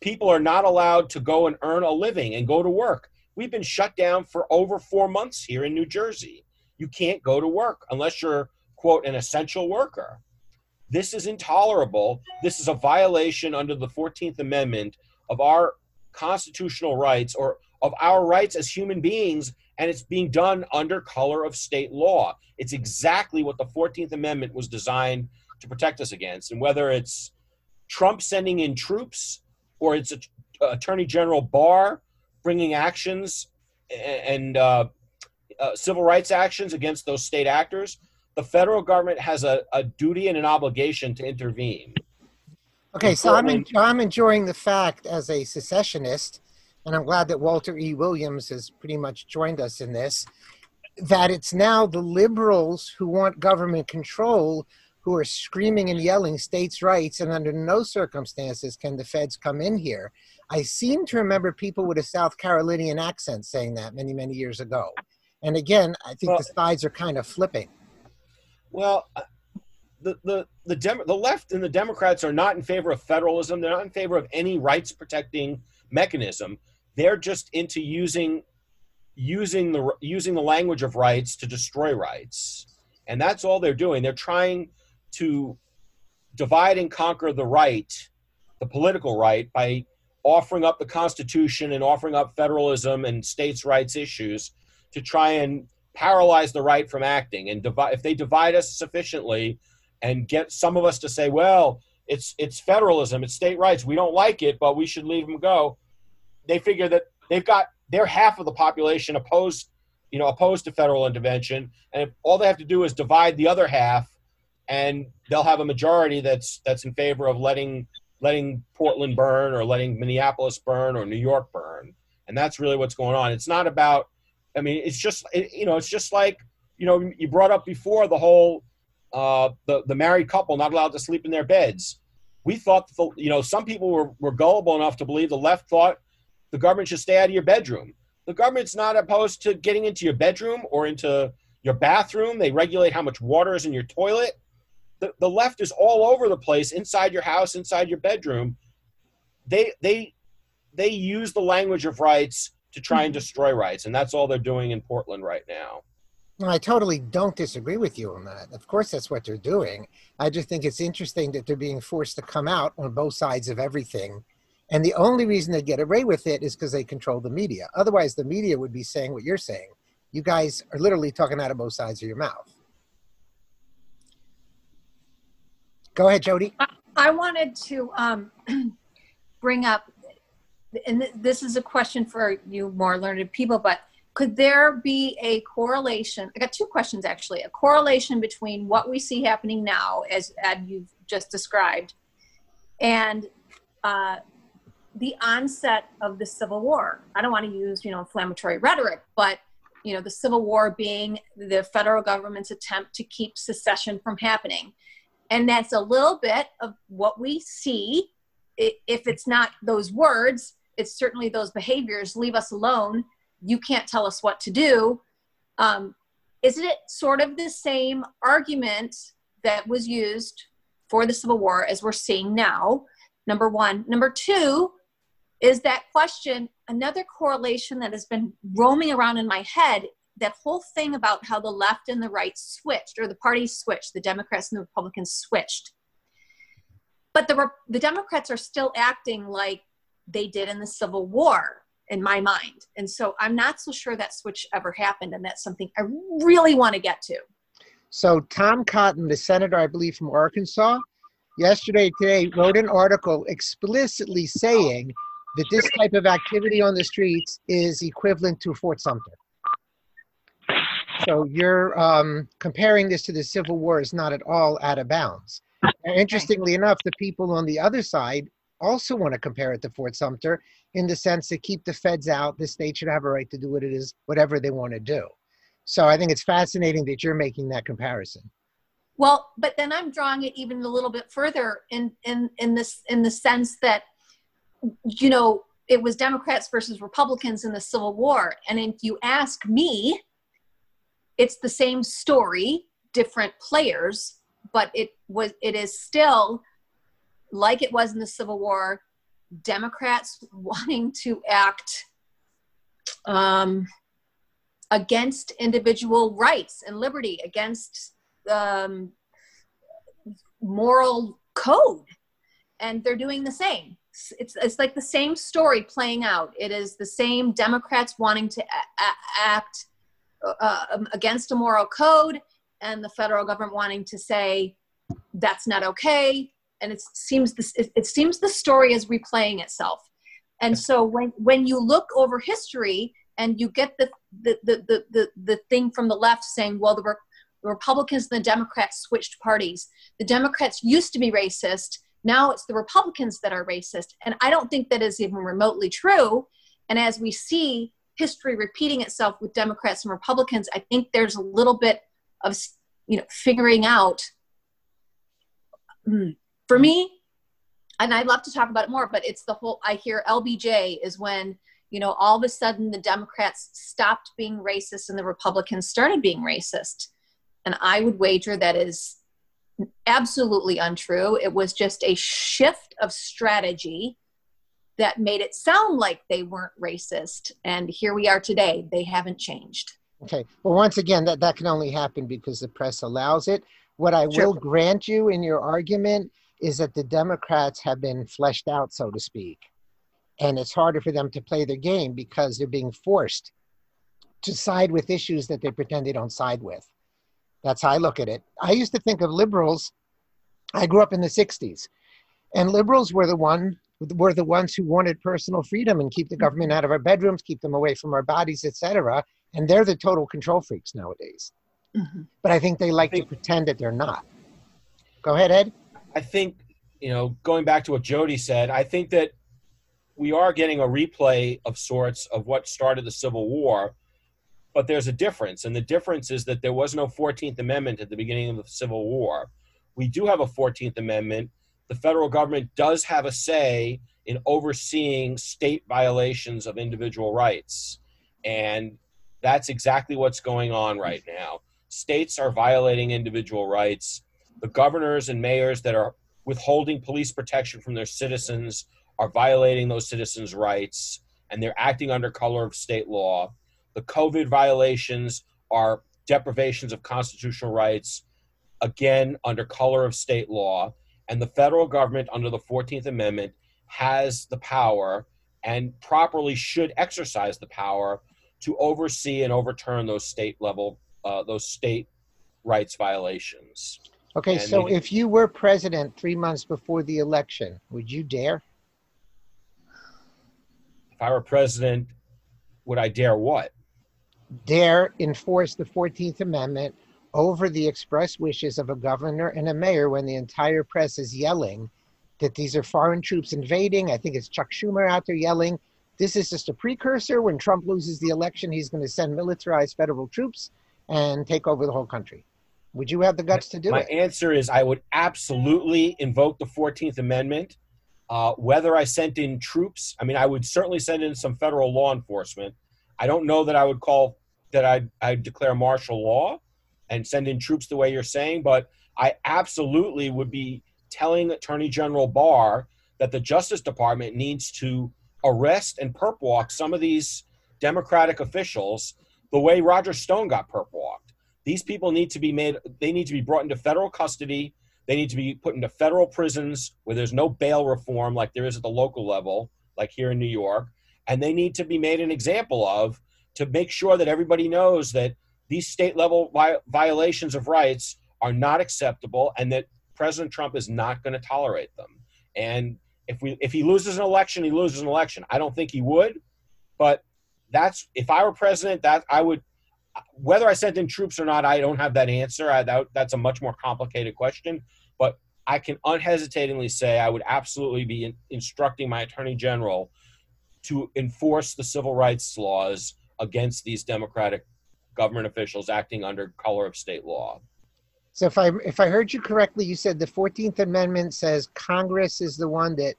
people are not allowed to go and earn a living and go to work. We've been shut down for over four months here in New Jersey. You can't go to work unless you're, quote, an essential worker. This is intolerable. This is a violation under the 14th Amendment of our constitutional rights or of our rights as human beings, and it's being done under color of state law. It's exactly what the 14th Amendment was designed to protect us against. And whether it's Trump sending in troops or it's a, Attorney General Barr bringing actions and uh, uh, civil rights actions against those state actors, the federal government has a, a duty and an obligation to intervene. Okay, so I'm, en- I'm enjoying the fact as a secessionist, and I'm glad that Walter E. Williams has pretty much joined us in this, that it's now the liberals who want government control who are screaming and yelling states' rights, and under no circumstances can the feds come in here. I seem to remember people with a South Carolinian accent saying that many, many years ago. And again, I think well, the sides are kind of flipping. Well, uh, the the the, Dem- the left and the Democrats are not in favor of federalism. They're not in favor of any rights protecting mechanism. They're just into using using the using the language of rights to destroy rights, and that's all they're doing. They're trying to divide and conquer the right, the political right, by offering up the Constitution and offering up federalism and states' rights issues to try and paralyze the right from acting. And divide, if they divide us sufficiently and get some of us to say, well, it's it's federalism, it's state rights, we don't like it, but we should leave them go. They figure that they've got their half of the population opposed, you know, opposed to federal intervention, and all they have to do is divide the other half and they'll have a majority that's that's in favor of letting letting Portland burn or letting Minneapolis burn or New York burn. And that's really what's going on. It's not about I mean, it's just it, you know, it's just like you know, you brought up before the whole uh, the the married couple not allowed to sleep in their beds. We thought the, you know some people were, were gullible enough to believe the left thought the government should stay out of your bedroom. The government's not opposed to getting into your bedroom or into your bathroom. They regulate how much water is in your toilet the, the left is all over the place inside your house inside your bedroom they they they use the language of rights to try and destroy rights and that's all they're doing in portland right now I totally don't disagree with you on that. Of course, that's what they're doing. I just think it's interesting that they're being forced to come out on both sides of everything. And the only reason they get away with it is because they control the media. Otherwise, the media would be saying what you're saying. You guys are literally talking out of both sides of your mouth. Go ahead, Jody. I, I wanted to um, bring up, and this is a question for you more learned people, but could there be a correlation? I got two questions actually. A correlation between what we see happening now, as Ed you've just described, and uh, the onset of the Civil War. I don't want to use you know inflammatory rhetoric, but you know the Civil War being the federal government's attempt to keep secession from happening. And that's a little bit of what we see. If it's not those words, it's certainly those behaviors. Leave us alone. You can't tell us what to do. Um, isn't it sort of the same argument that was used for the Civil War as we're seeing now? Number one. Number two is that question another correlation that has been roaming around in my head that whole thing about how the left and the right switched, or the parties switched, the Democrats and the Republicans switched. But the, the Democrats are still acting like they did in the Civil War, in my mind. And so I'm not so sure that switch ever happened. And that's something I really want to get to. So, Tom Cotton, the senator, I believe, from Arkansas, yesterday, today, wrote an article explicitly saying that this type of activity on the streets is equivalent to Fort Sumter. So you're um, comparing this to the Civil War is not at all out of bounds. Now, interestingly enough, the people on the other side also want to compare it to Fort Sumter in the sense that keep the feds out, the state should have a right to do what it is, whatever they want to do. So I think it's fascinating that you're making that comparison. Well, but then I'm drawing it even a little bit further in in in this in the sense that you know it was Democrats versus Republicans in the Civil War, and if you ask me, it's the same story, different players, but it was it is still like it was in the Civil War, Democrats wanting to act um, against individual rights and liberty, against um, moral code. And they're doing the same. It's, it's like the same story playing out. It is the same Democrats wanting to a- a- act uh, um, against a moral code and the federal government wanting to say that's not okay and it seems this it, it seems the story is replaying itself. And so when when you look over history and you get the the the the, the, the thing from the left saying well the, Re- the republicans and the democrats switched parties. The democrats used to be racist. Now it's the republicans that are racist. And i don't think that is even remotely true. And as we see history repeating itself with democrats and republicans i think there's a little bit of you know figuring out hmm, for me and i'd love to talk about it more but it's the whole i hear lbj is when you know all of a sudden the democrats stopped being racist and the republicans started being racist and i would wager that is absolutely untrue it was just a shift of strategy that made it sound like they weren't racist and here we are today they haven't changed Okay. Well, once again, that, that can only happen because the press allows it. What I Sure. will grant you in your argument is that the Democrats have been fleshed out, so to speak. And it's harder for them to play their game because they're being forced to side with issues that they pretend they don't side with. That's how I look at it. I used to think of liberals. I grew up in the 60s, and liberals were the one were the ones who wanted personal freedom and keep the government out of our bedrooms, keep them away from our bodies, etc and they're the total control freaks nowadays. Mhm. But I think they like think- to pretend that they're not. Go ahead, Ed. I think, you know, going back to what Jody said, I think that we are getting a replay of sorts of what started the Civil War, but there's a difference. And the difference is that there was no 14th Amendment at the beginning of the Civil War. We do have a 14th Amendment. The federal government does have a say in overseeing state violations of individual rights. And that's exactly what's going on right now. States are violating individual rights. The governors and mayors that are withholding police protection from their citizens are violating those citizens' rights and they're acting under color of state law. The COVID violations are deprivations of constitutional rights, again, under color of state law. And the federal government, under the 14th Amendment, has the power and properly should exercise the power to oversee and overturn those state level, uh, those state rights violations. Okay, And so if you were president three months before the election, would you dare? If I were president, would I dare what? Dare enforce the 14th Amendment over the express wishes of a governor and a mayor when the entire press is yelling that these are foreign troops invading? I think it's Chuck Schumer out there yelling. This is just a precursor. When Trump loses the election, he's going to send militarized federal troops and take over the whole country. Would you have the guts to do My it? My answer is I would absolutely invoke the 14th Amendment. Uh, whether I sent in troops, I mean, I would certainly send in some federal law enforcement. I don't know that I would call that I'd, I'd declare martial law and send in troops the way you're saying, but I absolutely would be telling Attorney General Barr that the Justice Department needs to arrest and perp walk some of these Democratic officials the way Roger Stone got perp walked. These people need to be made, they need to be brought into federal custody. They need to be put into federal prisons where there's no bail reform like there is at the local level, like here in New York. And they need to be made an example of to make sure that everybody knows that these state level vi- violations of rights are not acceptable and that President Trump is not going to tolerate them. And if we if he loses an election, he loses an election. I don't think he would, but that's if I were president, that I would whether I sent in troops or not, I don't have that answer. I, that, that's a much more complicated question. But I can unhesitatingly say I would absolutely be in, instructing my attorney general to enforce the civil rights laws against these Democratic government officials acting under color of state law. So if I if I heard you correctly, you said the Fourteenth Amendment says Congress is the one that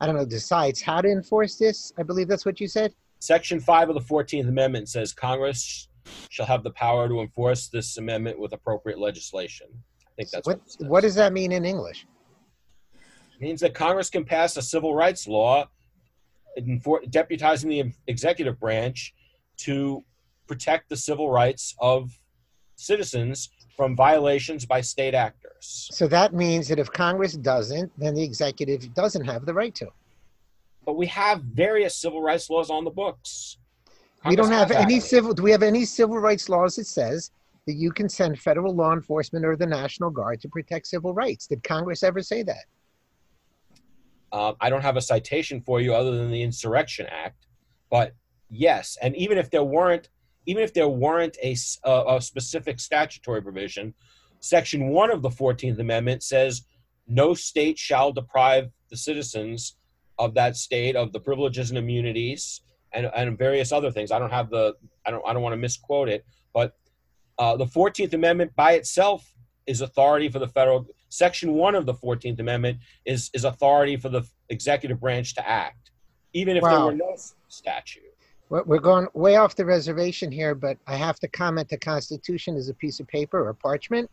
I don't know decides how to enforce this. I believe that's what you said. Section 5 of the 14th Amendment says Congress shall have the power to enforce this amendment with appropriate legislation. I think that's what, what what does that mean in English? It means that Congress can pass a civil rights law deputizing the executive branch to protect the civil rights of citizens from violations by state actors. So that means that if Congress doesn't, then the executive doesn't have the right to. But we have various civil rights laws on the books. We don't have any civil. Do we have any civil rights laws that says that you can send federal law enforcement or the National Guard to protect civil rights? Did Congress ever say that? Um, I don't have a citation for you other than the Insurrection Act, but yes, and even if there weren't, even if there weren't a a specific statutory provision, Section One of the Fourteenth Amendment says no state shall deprive the citizens of that state of the privileges and immunities and, and various other things. I don't have the, I don't, I don't want to misquote it, but uh, the Fourteenth Amendment by itself is authority for the federal. Section One of the Fourteenth Amendment is is authority for the executive branch to act, even if there were no statute. We're we're going way off the reservation here, but I have to comment the Constitution is a piece of paper or parchment,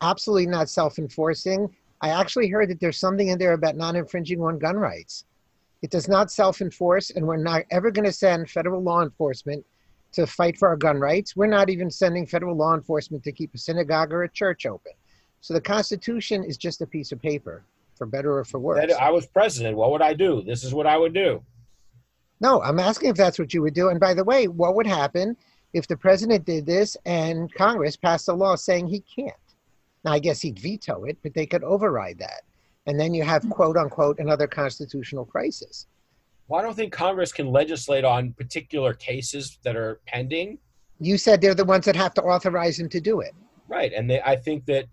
absolutely not self enforcing. I actually heard that there's something in there about not infringing on gun rights. It does not self enforce, and we're not ever going to send federal law enforcement to fight for our gun rights. We're not even sending federal law enforcement to keep a synagogue or a church open. So the Constitution is just a piece of paper, for better or for worse. That I was president. What would I do? This is what I would do. No, I'm asking if that's what you would do. And by the way, what would happen if the president did this and Congress passed a law saying he can't? Now, I guess he'd veto it, but they could override that. And then you have mm-hmm. quote unquote another constitutional crisis. Well, I don't think Congress can legislate on particular cases that are pending. You said they're the ones that have to authorize him to do it. Right. And they, I think that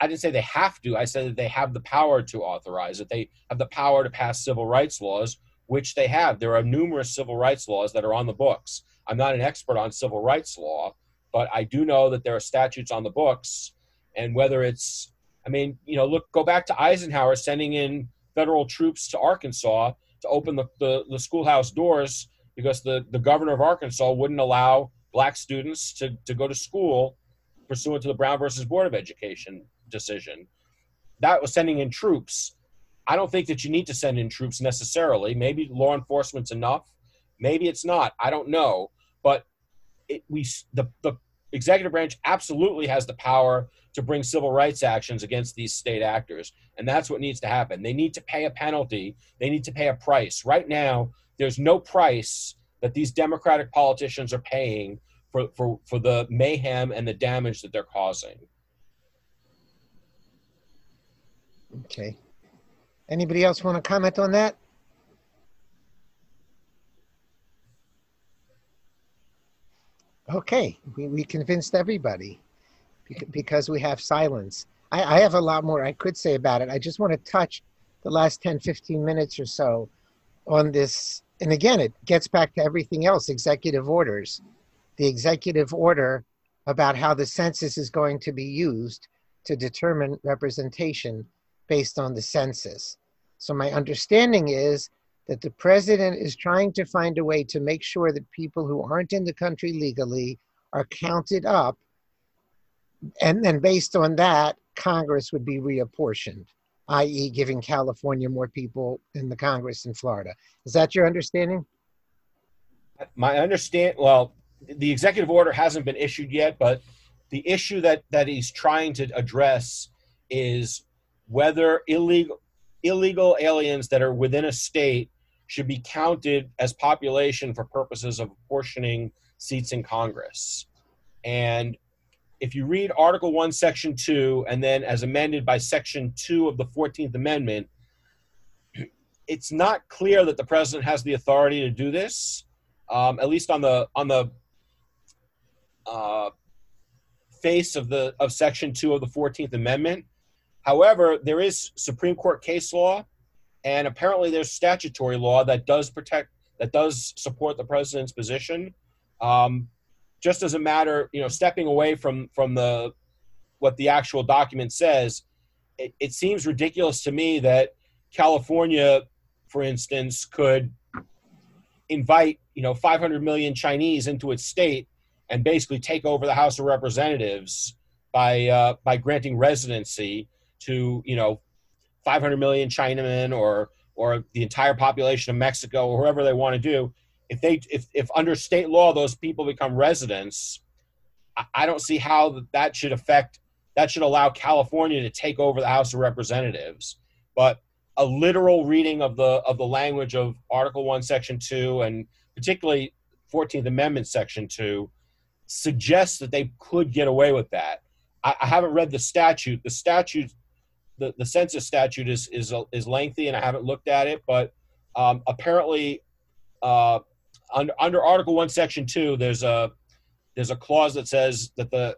I didn't say they have to. I said that they have the power to authorize it. They have the power to pass civil rights laws, which they have. There are numerous civil rights laws that are on the books. I'm not an expert on civil rights law, but I do know that there are statutes on the books. And whether it's, I mean, you know, look, go back to Eisenhower sending in federal troops to Arkansas to open the, the, the schoolhouse doors because the, the governor of Arkansas wouldn't allow black students to, to go to school pursuant to the Brown versus Board of Education decision. That was sending in troops. I don't think that you need to send in troops necessarily. Maybe law enforcement's enough. Maybe it's not. I don't know. But it, we the the executive branch absolutely has the power to bring civil rights actions against these state actors, and that's what needs to happen. They need to pay a penalty. They need to pay a price. Right now, there's no price that these Democratic politicians are paying for, for, for the mayhem and the damage that they're causing. Okay. Anybody else want to comment on that? Okay, we, we convinced everybody because we have silence. I, I have a lot more I could say about it. I just want to touch the last 10, 15 minutes or so on this. And again, it gets back to everything else executive orders. The executive order about how the census is going to be used to determine representation based on the census. So my understanding is that the president is trying to find a way to make sure that people who aren't in the country legally are counted up. And then based on that, Congress would be reapportioned, i.e., giving California more people in the Congress than Florida. Is that your understanding? My understand well, the executive order hasn't been issued yet, but the issue that that he's trying to address is whether illegal illegal aliens that are within a state should be counted as population for purposes of apportioning seats in Congress. And if you read Article 1, Section 2, and then as amended by Section 2 of the 14th Amendment, it's not clear that the president has the authority to do this, um, at least on the on the uh, face of the of Section 2 of the 14th Amendment. However, there is Supreme Court case law, and apparently there's statutory law that does protect that does support the president's position. Um, just as a matter, you know, stepping away from from the what the actual document says, it, it seems ridiculous to me that California, for instance, could invite you know 500 million Chinese into its state and basically take over the House of Representatives by uh, by granting residency to you know 500 million Chinamen or or the entire population of Mexico or whoever they want to do, if they if if under state law those people become residents, I, I don't see how that should affect that should allow California to take over the House of Representatives. But a literal reading of the of the language of Article One, Section Two, and particularly Fourteenth Amendment, Section Two, suggests that they could get away with that. I, I haven't read the statute. The statute, the, the census statute is is is lengthy, and I haven't looked at it. But um, apparently, uh, under under Article One, Section Two, there's a there's a clause that says that the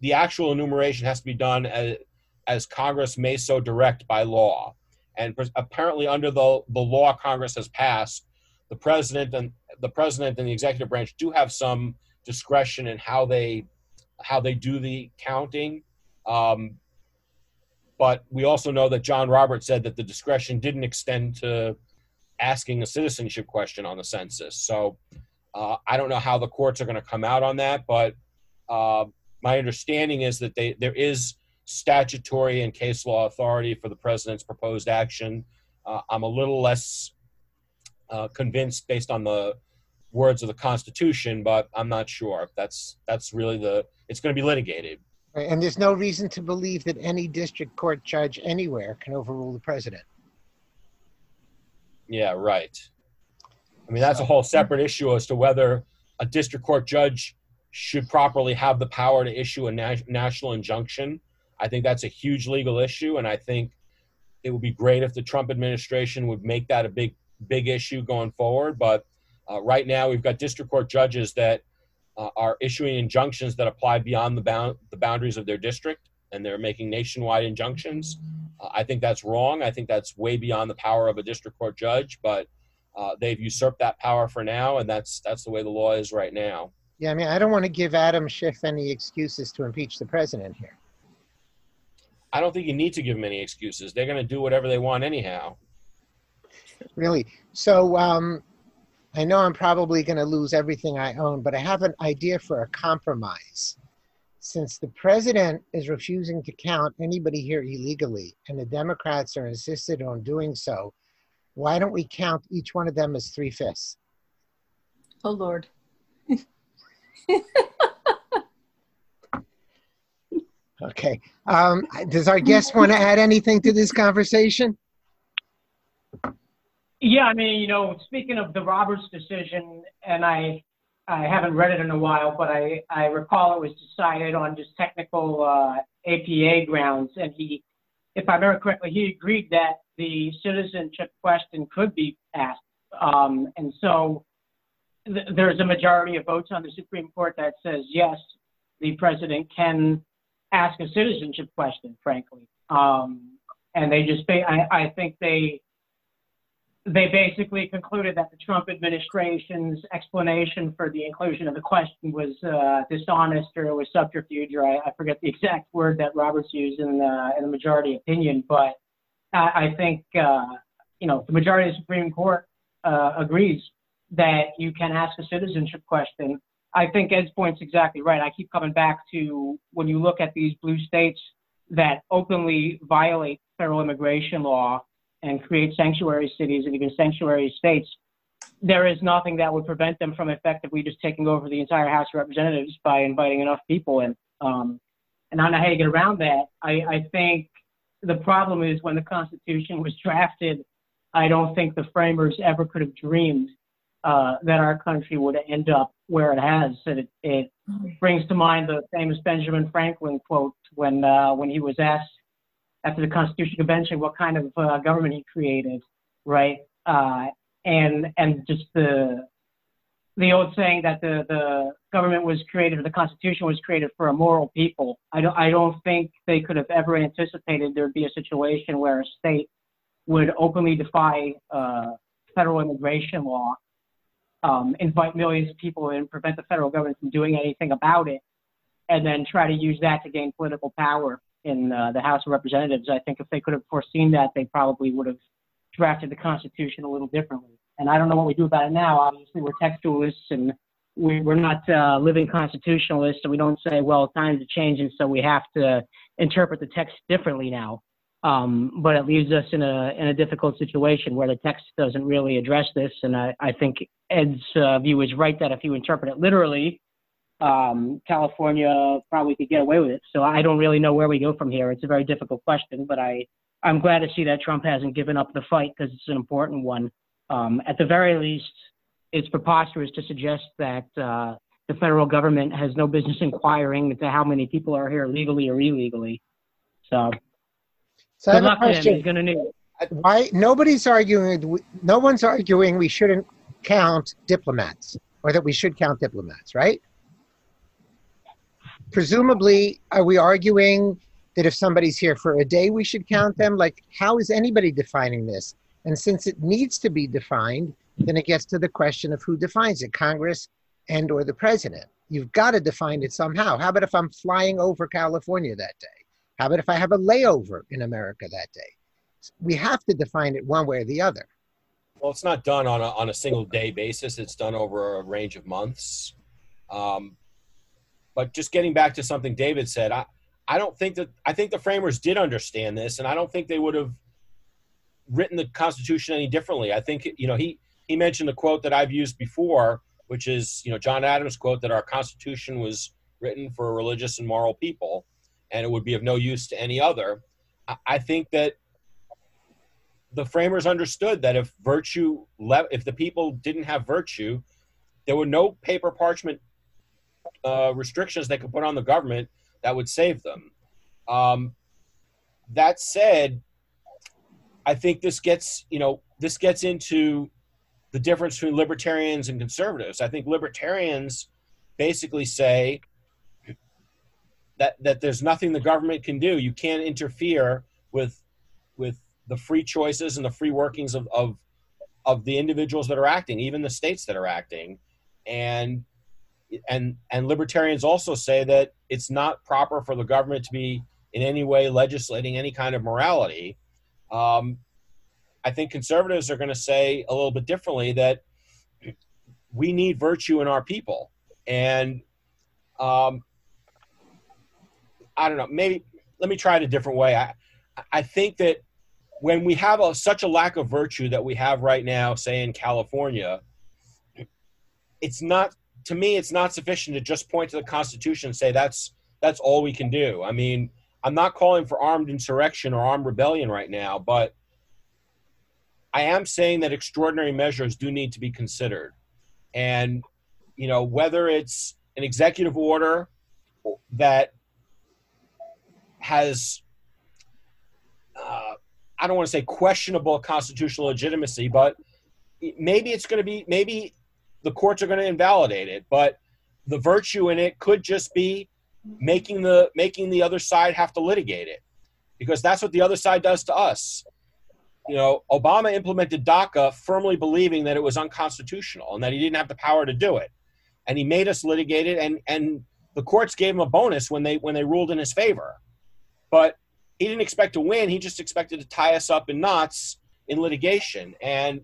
the actual enumeration has to be done as, as Congress may so direct by law. And apparently, under the, the law Congress has passed, the president and the president and the executive branch do have some discretion in how they how they do the counting. Um, but we also know that John Roberts said that the discretion didn't extend to asking a citizenship question on the census. So uh, I don't know how the courts are going to come out on that, but uh, my understanding is that they there is statutory and case law authority for the president's proposed action. Uh, I'm a little less uh, convinced based on the words of the Constitution, but I'm not sure. That's that's really the it's going to be litigated. And there's no reason to believe that any district court judge anywhere can overrule the president. Yeah, right. I mean, that's a whole separate issue as to whether a district court judge should properly have the power to issue a na- national injunction. I think that's a huge legal issue, and I think it would be great if the Trump administration would make that a big, big issue going forward. But uh, right now, we've got district court judges that uh, are issuing injunctions that apply beyond the bound the boundaries of their district, and they're making nationwide injunctions. Uh, I think that's wrong. I think that's way beyond the power of a district court judge, but uh, they've usurped that power for now, and that's that's the way the law is right now. Yeah, I mean, I don't want to give Adam Schiff any excuses to impeach the president here. I don't think you need to give them any excuses. They're going to do whatever they want anyhow. Really? So, um, I know I'm probably going to lose everything I own, but I have an idea for a compromise. Since the president is refusing to count anybody here illegally, and the Democrats are insisted on doing so, why don't we count each one of them as three fifths? Oh, Lord. okay. Um, does our guest want to add anything to this conversation? Yeah, I mean, you know, speaking of the Roberts decision, and I, I haven't read it in a while, but I, I recall it was decided on just technical uh, APA grounds, and he, if I remember correctly, he agreed that the citizenship question could be asked, um, and so th- there's a majority of votes on the Supreme Court that says yes, the president can ask a citizenship question, frankly, um, and they just, I, I think they they basically concluded that the Trump administration's explanation for the inclusion of the question was uh, dishonest or it was subterfuge, or I, I, forget the exact word that Roberts used in the, in the majority opinion. But I, I think, uh, you know, the majority of the Supreme Court uh, agrees that you can ask a citizenship question. I think Ed's point's exactly right. I keep coming back to when you look at these blue states that openly violate federal immigration law and create sanctuary cities and even sanctuary states, there is nothing that would prevent them from effectively just taking over the entire House of Representatives by inviting enough people in. Um, and I don't know how you get around that. I, I think the problem is when the Constitution was drafted, I don't think the framers ever could have dreamed uh, that our country would end up where it has. It, it brings to mind the famous Benjamin Franklin quote when uh, when he was asked after the Constitutional Convention what kind of uh, government he created, right? Uh, and and just the the old saying that the, the government was created or the Constitution was created for a moral people. I don't I don't think they could have ever anticipated there'd be a situation where a state would openly defy uh, federal immigration law, um, invite millions of people and prevent the federal government from doing anything about it, and then try to use that to gain political power in uh, the House of Representatives. I think if they could have foreseen that, they probably would have drafted the Constitution a little differently. And I don't know what we do about it now. Obviously, we're textualists and we, we're not uh, living constitutionalists, and we don't say, well, times are changing, so we have to interpret the text differently now. Um, but it leaves us in a in a difficult situation where the text doesn't really address this, and I, I think Ed's uh, view is right that if you interpret it literally, um, California probably could get away with it. So I don't really know where we go from here. It's a very difficult question, but I I'm glad to see that Trump hasn't given up the fight because it's an important one. Um, at the very least, it's preposterous to suggest that uh, the federal government has no business inquiring into how many people are here legally or illegally. So, So good luck to him. question. He's going to need it. Why, nobody's arguing, no one's arguing we shouldn't count diplomats or that we should count diplomats, right? Presumably, are we arguing that if somebody's here for a day, we should count them? Like, how is anybody defining this? And since it needs to be defined, then it gets to the question of who defines it, Congress and or the president. You've got to define it somehow. How about if I'm flying over California that day? How about if I have a layover in America that day? We have to define it one way or the other. Well, it's not done on a, on a single day basis. It's done over a range of months. Um, but just getting back to something David said, I, I don't think that I think the framers did understand this, and I don't think they would have written the Constitution any differently. I think you know he he mentioned the quote that I've used before, which is you know John Adams' quote that our Constitution was written for religious and moral people, and it would be of no use to any other. I, I think that the framers understood that if virtue le- if the people didn't have virtue there were no paper parchment uh, restrictions they could put on the government that would save them. Um, that said i think this gets you know this gets into the difference between libertarians and conservatives. I think libertarians basically say that that there's nothing the government can do. You can't interfere with with the free choices and the free workings of, of of the individuals that are acting, even the states that are acting, and and and libertarians also say that it's not proper for the government to be in any way legislating any kind of morality. Um, I think conservatives are going to say a little bit differently that we need virtue in our people, and um, I don't know. Maybe let me try it a different way. I I think that when we have a, such a lack of virtue that we have right now, say in California, it's not to me. It's not sufficient to just point to the Constitution and say that's that's all we can do. I mean, I'm not calling for armed insurrection or armed rebellion right now, but I am saying that extraordinary measures do need to be considered, and you know whether it's an executive order that has uh, I don't want to say questionable constitutional legitimacy, but maybe it's going to be maybe the courts are going to invalidate it, but the virtue in it could just be making the making the other side have to litigate it because that's what the other side does to us. You know, Obama implemented DACA firmly believing that it was unconstitutional and that he didn't have the power to do it. And he made us litigate it and and the courts gave him a bonus when they when they ruled in his favor. But he didn't expect to win. He just expected to tie us up in knots in litigation. And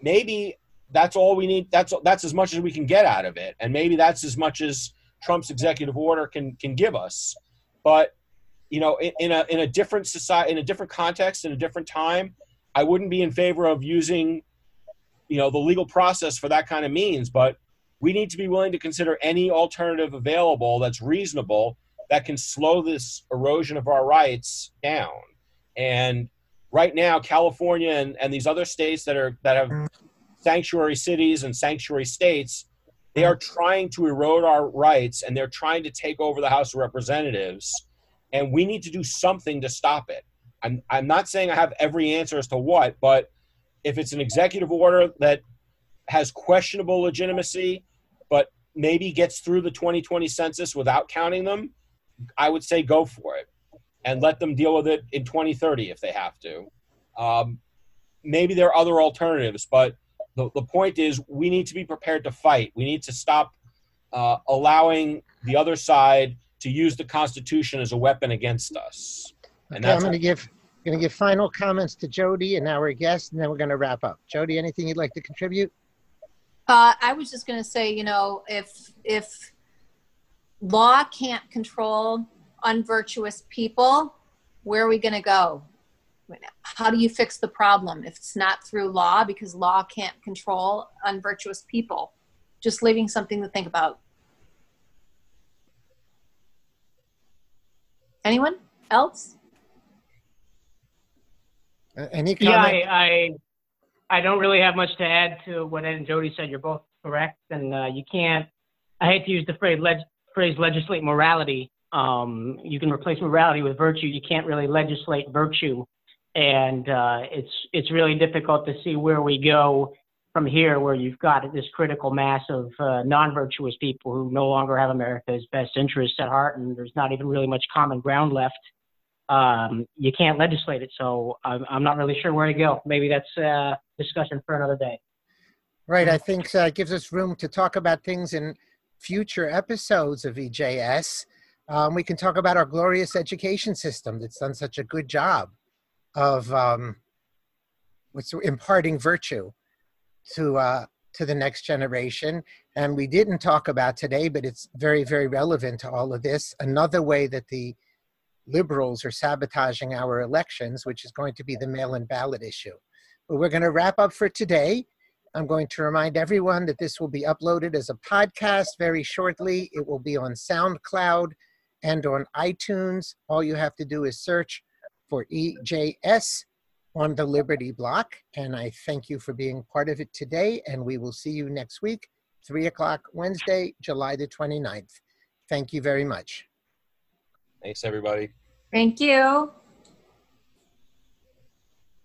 maybe that's all we need. That's that's as much as we can get out of it. And maybe that's as much as Trump's executive order can can give us. But you know, in, in a in a different society, in a different context, in a different time, I wouldn't be in favor of using, you know, the legal process for that kind of means. But we need to be willing to consider any alternative available that's reasonable that can slow this erosion of our rights down. And right now, California and, and these other states that are that have sanctuary cities and sanctuary states, they are trying to erode our rights and they're trying to take over the House of Representatives. And we need to do something to stop it. I'm I'm not saying I have every answer as to what, but if it's an executive order that has questionable legitimacy, but maybe gets through the 2020 census without counting them, I would say go for it and let them deal with it in 2030 if they have to. Um, maybe there are other alternatives, but the, the point is we need to be prepared to fight. We need to stop uh, allowing the other side to use the Constitution as a weapon against us. And Okay, I'm that's going to give going to give final comments to Jody and our guest, and then we're going to wrap up. Jody, anything you'd like to contribute? Uh, I was just going to say, you know, if if law can't control unvirtuous people, where are we going to go? How do you fix the problem if it's not through law because law can't control unvirtuous people? Just leaving something to think about. Anyone else? Uh, Any Yeah, comment? I, I, I don't really have much to add to what Ed and Jody said. You're both correct, and uh, you can't. I hate to use the phrase, leg, phrase legislate morality. Um, you can replace morality with virtue. You can't really legislate virtue, and uh, it's it's really difficult to see where we go from here, where you've got this critical mass of uh, non-virtuous people who no longer have America's best interests at heart, and there's not even really much common ground left um, you can't legislate it. So I'm, I'm not really sure where to go. Maybe that's a discussion for another day. Right, I think uh, it gives us room to talk about things in future episodes of EJS. Um, we can talk about our glorious education system that's done such a good job of um, what's imparting virtue to uh, to the next generation. And we didn't talk about today, but it's very, very relevant to all of this. Another way that the liberals are sabotaging our elections, which is going to be the mail-in ballot issue. But we're going to wrap up for today. I'm going to remind everyone that this will be uploaded as a podcast very shortly. It will be on SoundCloud and on iTunes. All you have to do is search for EJS on the Liberty Block. And I thank you for being part of it today. And we will see you next week, 3 o'clock Wednesday, July the 29th. Thank you very much. Thanks, everybody. Thank you.